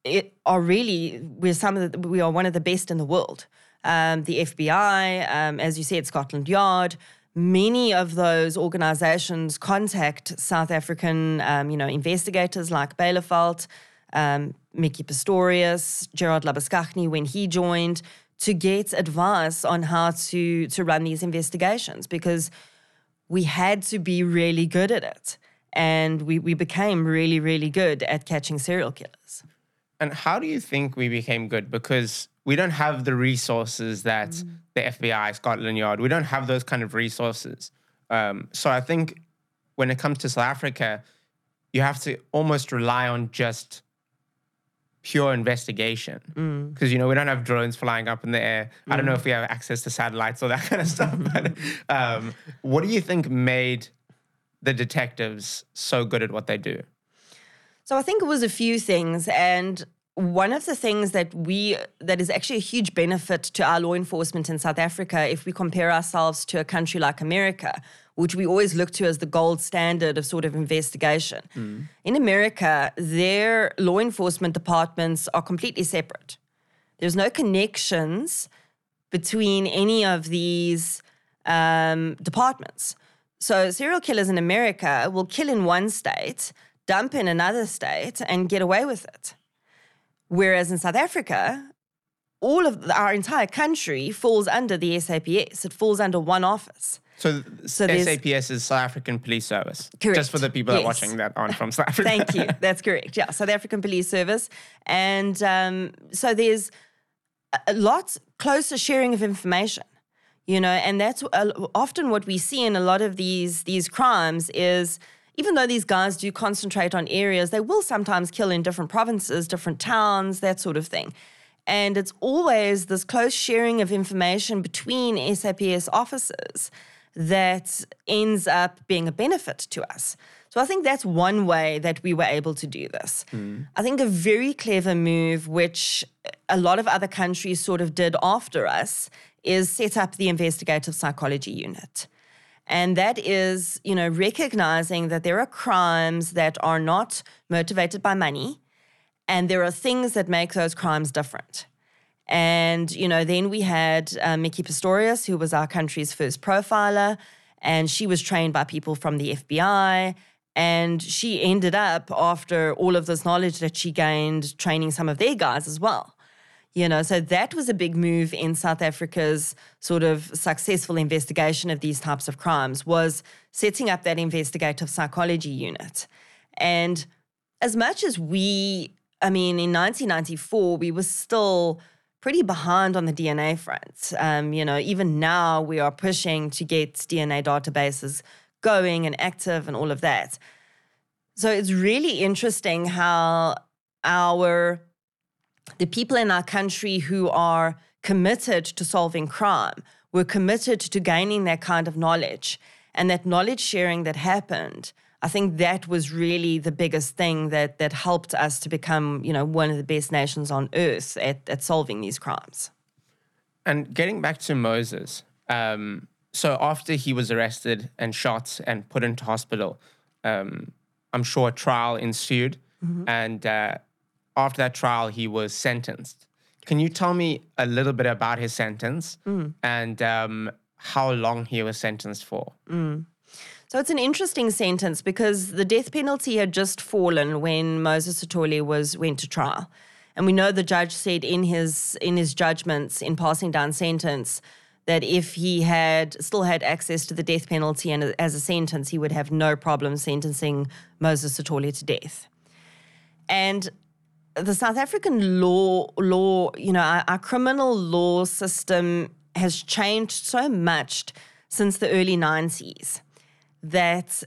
it are really we're some of the, we are one of the best in the world um, the FBI, um, as you said, Scotland Yard. Many of those organizations contact South African, um, you know, investigators like Byleveld, um, Micki Pistorius, Gerard Labuschagne when he joined to get advice on how to to run these investigations because we had to be really good at it and we, we became really really good at catching serial killers And how do you think we became good? Because we don't have the resources that Mm. the FBI, Scotland Yard, we don't have those kind of resources. Um, so I think when it comes to South Africa, you have to almost rely on just pure investigation Mm. because you know we don't have drones flying up in the air. I don't know if we have access to satellites or that kind of stuff. But um, what do you think made the detectives so good at what they do? So I think it was a few things, and one of the things that we that is actually a huge benefit to our law enforcement in South Africa, if we compare ourselves to a country like America, which we always look to as the gold standard of sort of investigation. In America, their law enforcement departments are completely separate. There's no connections between any of these um, departments. So serial killers in America will kill in one state, dump in another state, and get away with it. Whereas in South Africa, all of our entire country falls under the SAPS. It falls under one office. So, So SAPS is South African Police Service. Correct. Just for the people that are watching that aren't from South Africa. Thank you. That's correct. Yeah, South African Police Service, and um, so there's a- a lot closer sharing of information. You know, and that's uh, often what we see in a lot of these these crimes is even though these guys do concentrate on areas, they will sometimes kill in different provinces, different towns, that sort of thing. And it's always this close sharing of information between SAPS officers that ends up being a benefit to us. So I think that's one way that we were able to do this. Mm. I think a very clever move, which a lot of other countries sort of did after us, is set up the investigative psychology unit. And that is, you know, recognizing that there are crimes that are not motivated by money and there are things that make those crimes different. And, you know, then we had uh, Micki Pistorius, who was our country's first profiler, and she was trained by people from the FBI. And she ended up, after all of this knowledge that she gained, training some of their guys as well. You know, so that was a big move in South Africa's sort of successful investigation of these types of crimes was setting up that investigative psychology unit. And as much as we, I mean, in 1994, we were still pretty behind on the DNA front. Um, you know, even now we are pushing to get DNA databases going and active and all of that. So it's really interesting how our the people in our country who are committed to solving crime were committed to gaining that kind of knowledge. And that knowledge sharing that happened i think that was really the biggest thing that that helped us to become you know one of the best nations on earth at, at solving these crimes. And getting back to Moses, um, so after he was arrested and shot and put into hospital, um, I'm sure a trial ensued. And uh, after that trial, he was sentenced. Can you tell me a little bit about his sentence and um, how long he was sentenced for? So it's an interesting sentence because the death penalty had just fallen when Moses Sithole was went to trial. And we know the judge said in his in his judgments in passing down sentence that if he had still had access to the death penalty and as a sentence, he would have no problem sentencing Moses Sithole to death. And the South African law, law, you know, our, our criminal law system has changed so much since the early 90s that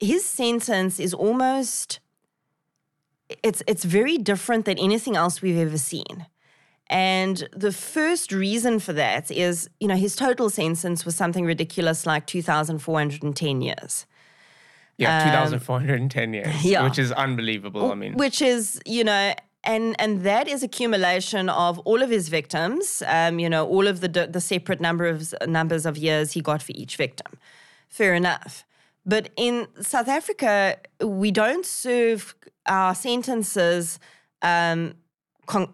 his sentence is almost it's it's very different than anything else we've ever seen. And the first reason for that is, you know, his total sentence was something ridiculous like 2,410 years. Yeah, 2,410 years, Um, yeah. which is unbelievable. I mean, which is you know and and that is accumulation of all of his victims. Um, you know all of the the separate number of numbers of years he got for each victim. Fair enough. But in south africa we don't serve our sentences um, con-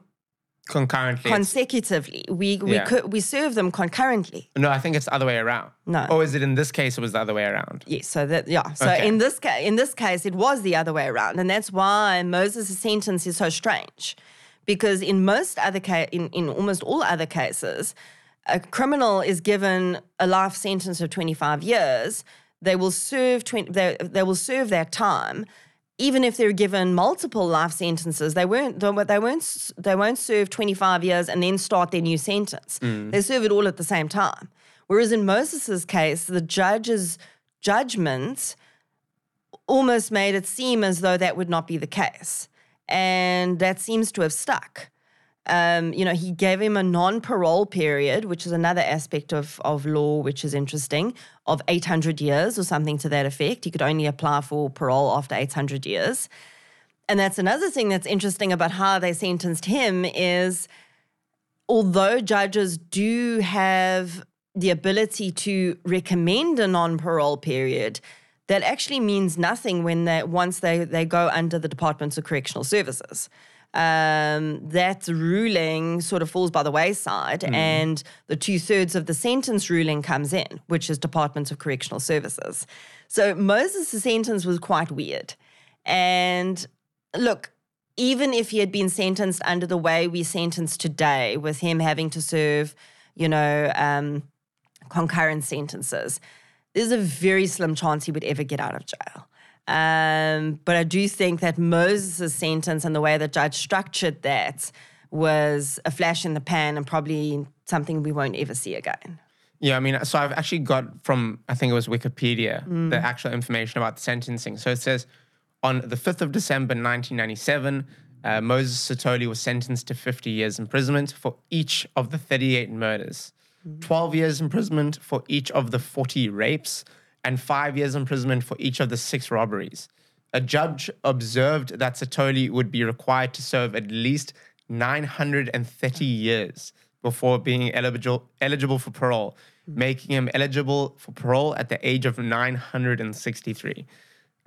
concurrently. consecutively we we Yeah. could we serve them concurrently no, I think it's the other way around. No. Or is it in this case, it was the other way around? Yes, so that yeah. So Okay. in this case, in this case, it was the other way around, and that's why Moses' sentence is so strange, because in most other ca- in in almost all other cases, a criminal is given a life sentence of twenty five years. They will serve twenty. They, they will serve their time, even if they're given multiple life sentences, they weren't they weren't they won't serve 25 years and then start their new sentence. Mm. They serve it all at the same time. Whereas in Moses's case, the judge's judgment almost made it seem as though that would not be the case, and that seems to have stuck. Um, you know, he gave him a non-parole period, which is another aspect of, of law, which is interesting, of 800 years or something to that effect. He could only apply for parole after 800 years. And that's another thing that's interesting about how they sentenced him is although judges do have the ability to recommend a non-parole period, that actually means nothing when they once they, they go under the Departments of Correctional Services um, that ruling sort of falls by the wayside, mm. and the two thirds of the sentence ruling comes in, which is Department of Correctional Services. So Moses' sentence was quite weird. And look, even if he had been sentenced under the way we sentence today, with him having to serve, you know, um, concurrent sentences, there's a very slim chance he would ever get out of jail. Um, but I do think that Moses' sentence and the way the judge structured that was a flash in the pan and probably something we won't ever see again. Yeah, I mean, so I've actually got from, I think it was Wikipedia, mm. the actual information about the sentencing. So it says on the 5th of December 1997, uh, Moses Sithole was sentenced to 50 years imprisonment for each of the 38 murders, mm. 12 years imprisonment for each of the 40 rapes, and five years imprisonment for each of the six robberies. A judge observed that Sithole would be required to serve at least 930 years before being eligible, eligible for parole, making him eligible for parole at the age of 963.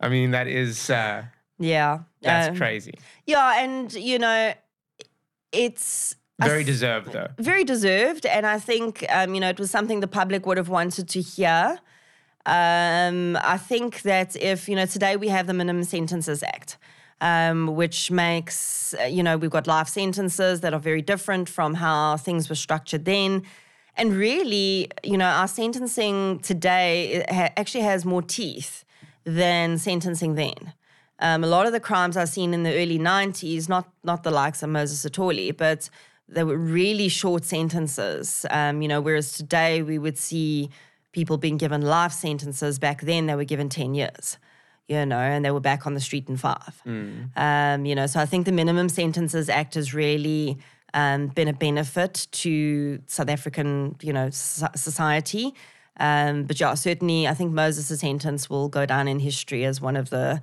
I mean, that is. Uh, yeah. That's um, crazy. Yeah. And, you know, it's very deserved, though. Very deserved. And I think, um, you know, it was something the public would have wanted to hear. Um, I think that if, you know, today we have the Minimum Sentences Act, um, which makes, uh, you know, we've got life sentences that are very different from how things were structured then. And really, you know, our sentencing today ha- actually has more teeth than sentencing then. Um, a lot of the crimes I've seen in the early 90s, not not the likes of Moses Sithole, but they were really short sentences. Um, you know, whereas today we would see people being given life sentences. Back then, they were given ten years. You know, and they were back on the street in five. Mm. Um, you know, so I think the Minimum Sentences Act has really um, been a benefit to South African, you know, society. Um, but yeah, certainly, I think Moses' sentence will go down in history as one of the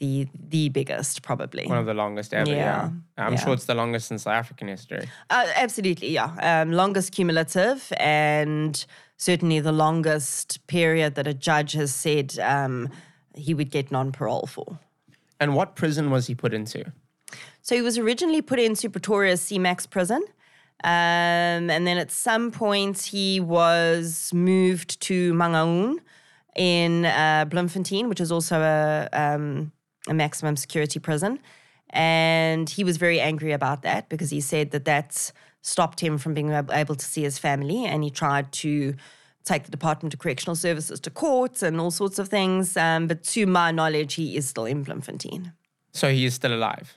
the the biggest, probably. One of the longest ever. Yeah, yeah. I'm yeah. sure it's the longest in South African history. Uh, absolutely, yeah. Um, longest cumulative, and certainly the longest period that a judge has said um, he would get non-parole for. And what prison was he put into? So he was originally put into Pretoria's CMAX prison. Um, and then at some point he was moved to Mangaung in uh, Bloemfontein, which is also a um, a maximum security prison. And he was very angry about that because he said that that stopped him from being able to see his family. And he tried to take the Department of Correctional Services to court and all sorts of things. Um, but to my knowledge, he is still in Bloemfontein. So he is still alive?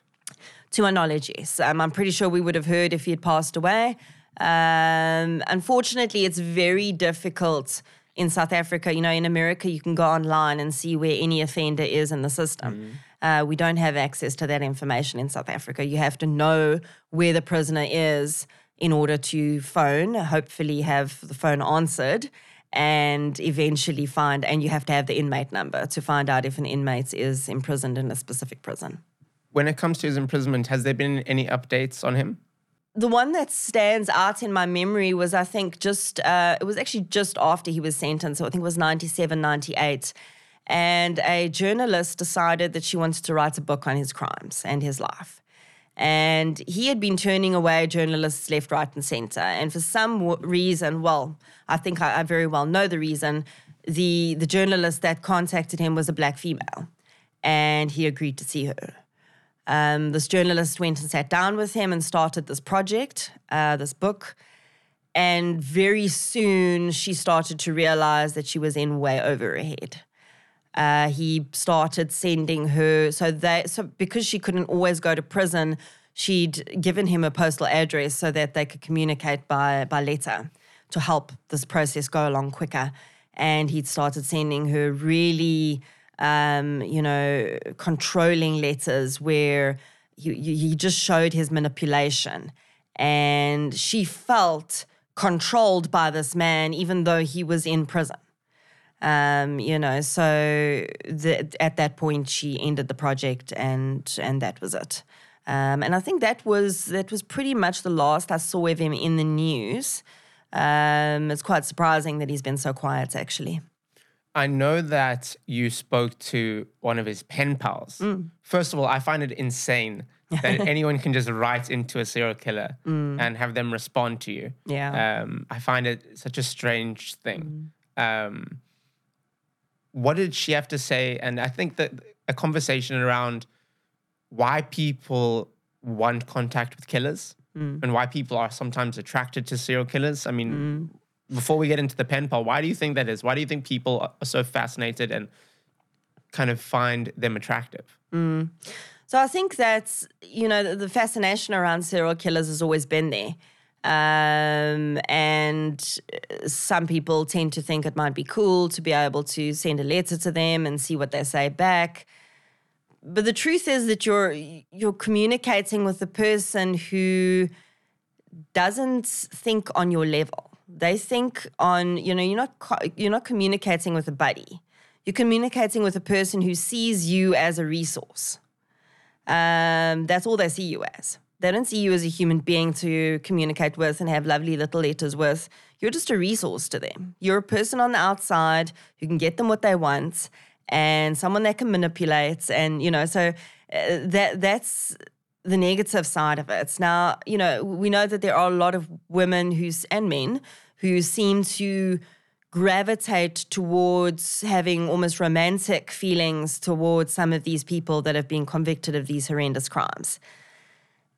To my knowledge, yes. Um, I'm pretty sure we would have heard if he had passed away. Um, unfortunately, it's very difficult in South Africa, you know, in America, you can go online and see where any offender is in the system. Mm. Uh, we don't have access to that information in South Africa. You have to know where the prisoner is in order to phone, hopefully, have the phone answered, and eventually find, and you have to have the inmate number to find out if an inmate is imprisoned in a specific prison. When it comes to his imprisonment, has there been any updates on him? The one that stands out in my memory was I think just uh, it was actually just after he was sentenced. So I think it was 97, 98. And a journalist decided that she wanted to write a book on his crimes and his life. And he had been turning away journalists left, right, and center. And for some w- reason, well, I think I, I very well know the reason. The the journalist that contacted him was a black female, and he agreed to see her. Um, this journalist went and sat down with him and started this project, uh, this book. And very soon she started to realize that she was in way over her head. Uh, he started sending her so that so because she couldn't always go to prison, she'd given him a postal address so that they could communicate by by letter to help this process go along quicker. And he'd started sending her really, um, you know, controlling letters where he, he just showed his manipulation. And she felt controlled by this man, even though he was in prison. Um, you know, so the, at that point she ended the project, and and that was it. Um, and I think that was that was pretty much the last I saw of him in the news. Um, it's quite surprising that he's been so quiet, actually. I know that you spoke to one of his pen pals. Mm. First of all, I find it insane that anyone can just write into a serial killer mm. and have them respond to you. Yeah. Um, I find it such a strange thing. Mm. Um, what did she have to say? And I think that a conversation around why people want contact with killers mm. and why people are sometimes attracted to serial killers. I mean, mm. Before we get into the pen pal, why do you think that is? Why do you think people are so fascinated and kind of find them attractive? Mm. So I think that's, you know, the, fascination around serial killers has always been there. Um, and some people tend to think it might be cool to be able to send a letter to them and see what they say back. But the truth is that you're you're communicating with a person who doesn't think on your level. They think on, you know, you're not you're not communicating with a buddy. You're communicating with a person who sees you as a resource. Um, that's all they see you as. They don't see you as a human being to communicate with and have lovely little letters with. You're just a resource to them. You're a person on the outside who can get them what they want and someone that can manipulate. And, you know, so uh, that that's the negative side of it. Now, you know, we know that there are a lot of women who's and men who seem to gravitate towards having almost romantic feelings towards some of these people that have been convicted of these horrendous crimes.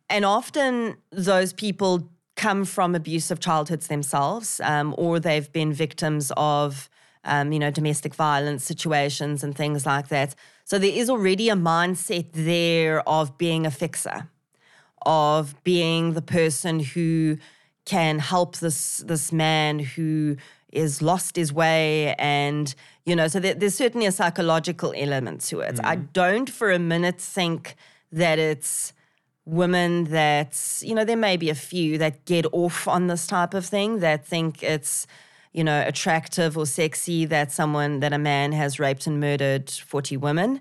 And often those people come from abusive childhoods themselves, um, or they've been victims of, um, you know, domestic violence situations and things like that. So there is already a mindset there of being a fixer, of being the person who can help this this man who is lost his way and you know so there, there's certainly a psychological element to it mm. i don't for a minute think that it's women that, you know, there may be a few that get off on this type of thing that think it's, you know, attractive or sexy that someone, that a man has raped and murdered 40 women.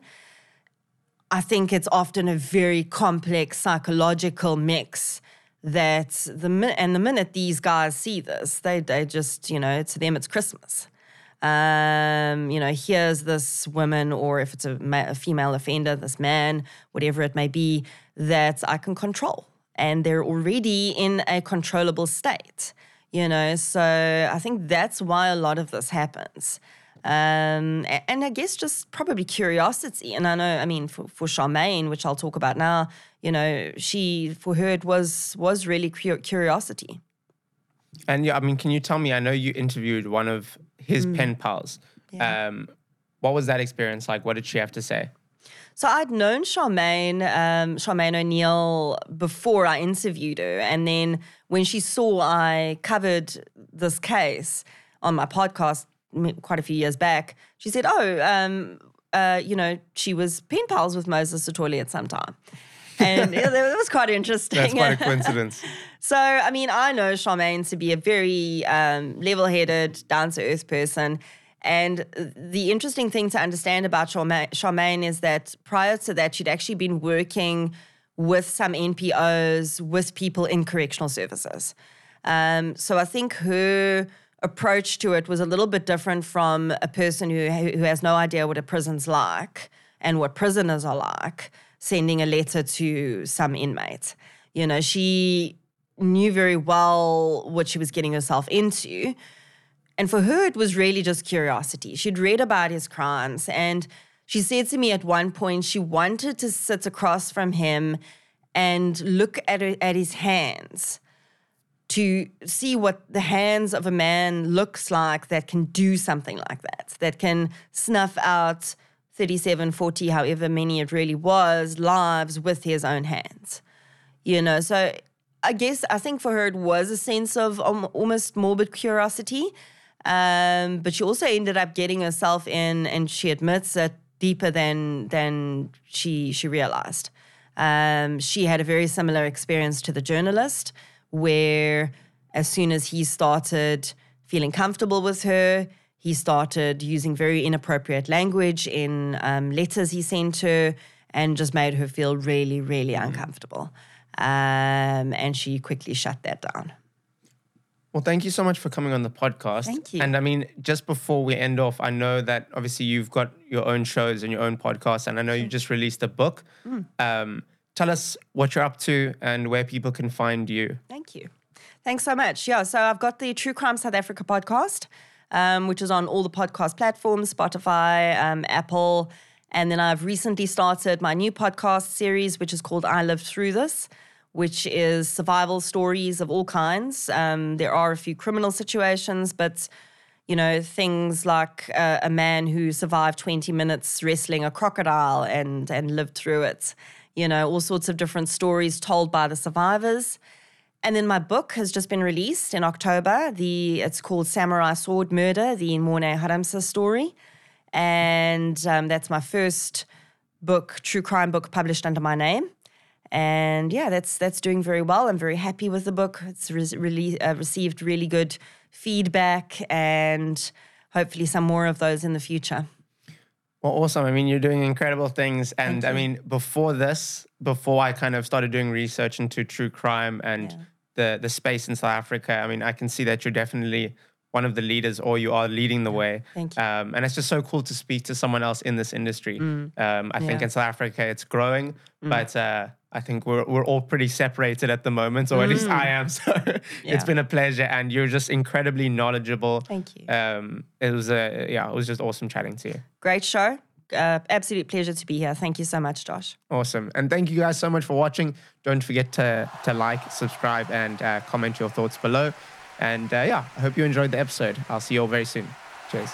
I think it's often a very complex psychological mix that the minute and the minute these guys see this, they they just you know to them it's Christmas. Um, you know, here's this woman, or if it's a, ma- a female offender, this man, whatever it may be, that I can control. And they're already in a controllable state, you know. So I think that's why a lot of this happens. Um, and I guess just probably curiosity. And I know, I mean, for, for Charmaine, which I'll talk about now, you know, she, for her, it was, was really curiosity. And yeah, I mean, can you tell me? I know you interviewed one of his mm. pen pals. Yeah. Um, what was that experience like? What did she have to say? So I'd known Charmaine, um, Charmaine O'Neill before I interviewed her. And then when she saw I covered this case on my podcast quite a few years back, she said, Oh, um, uh, you know, she was pen pals with Moses Sithole at some time. And it, it was quite interesting. That's quite a coincidence. so, I mean, I know Charmaine to be a very um, level headed, down to earth person. And the interesting thing to understand about Charmaine is that prior to that, she'd actually been working with some NPOs, with people in correctional services. Um, so I think her approach to it was a little bit different from a person who, who has no idea what a prison's like and what prisoners are like, sending a letter to some inmate. You know, she knew very well what she was getting herself into. And for her, it was really just curiosity. She'd read about his crimes, and she said to me at one point she wanted to sit across from him and look at, her, at his hands to see what the hands of a man looks like that can do something like that, that can snuff out 37, 40, however many it really was, lives with his own hands. You know, so I guess I think for her it was a sense of um, almost morbid curiosity. Um, but she also ended up getting herself in, and she admits it deeper than than she she realized. Um, she had a very similar experience to the journalist, where as soon as he started feeling comfortable with her, he started using very inappropriate language in um, letters he sent her and just made her feel really, really uncomfortable. Um, and she quickly shut that down. Well, thank you so much for coming on the podcast. Thank you. And I mean, just before we end off, I know that obviously you've got your own shows and your own podcast, and I know you just released a book. Mm. Um, tell us what you're up to and where people can find you. Thank you. Thanks so much. Yeah, so I've got the True Crime South Africa podcast um, which is on all the podcast platforms Spotify, um, Apple. And then I've recently started my new podcast series, which is called I Lived Through This, which is survival stories of all kinds. Um, there are a few criminal situations, but you know, things like uh, a man who survived 20 minutes wrestling a crocodile and and lived through it. You know, all sorts of different stories told by the survivors. And then my book has just been released in October. The it's called Samurai Sword Murder: The Morne Harmse Story, and um, that's my first book, true crime book, published under my name. And yeah, that's that's doing very well. I'm very happy with the book. It's re- really uh, received really good feedback, and hopefully some more of those in the future. Well, awesome. I mean, you're doing incredible things. And I mean, before this, before I kind of started doing research into true crime and yeah the the space in South Africa. I mean, I can see that you're definitely one of the leaders, or you are leading the way. Thank you. Um, and it's just so cool to speak to someone else in this industry. Mm. Um, I yeah. think in South Africa it's growing, mm. but uh, I think we're we're all pretty separated at the moment, or at least I am. So yeah. it's been a pleasure, and you're just incredibly knowledgeable. Thank you. Um, it was a yeah, it was just awesome chatting to you. Great show uh, absolute pleasure to be here. Thank you so much, Josh. Awesome. And thank you guys so much for watching. Don't forget to, to like, subscribe, and uh, comment your thoughts below. And uh, yeah, I hope you enjoyed the episode. I'll see you all very soon. Cheers.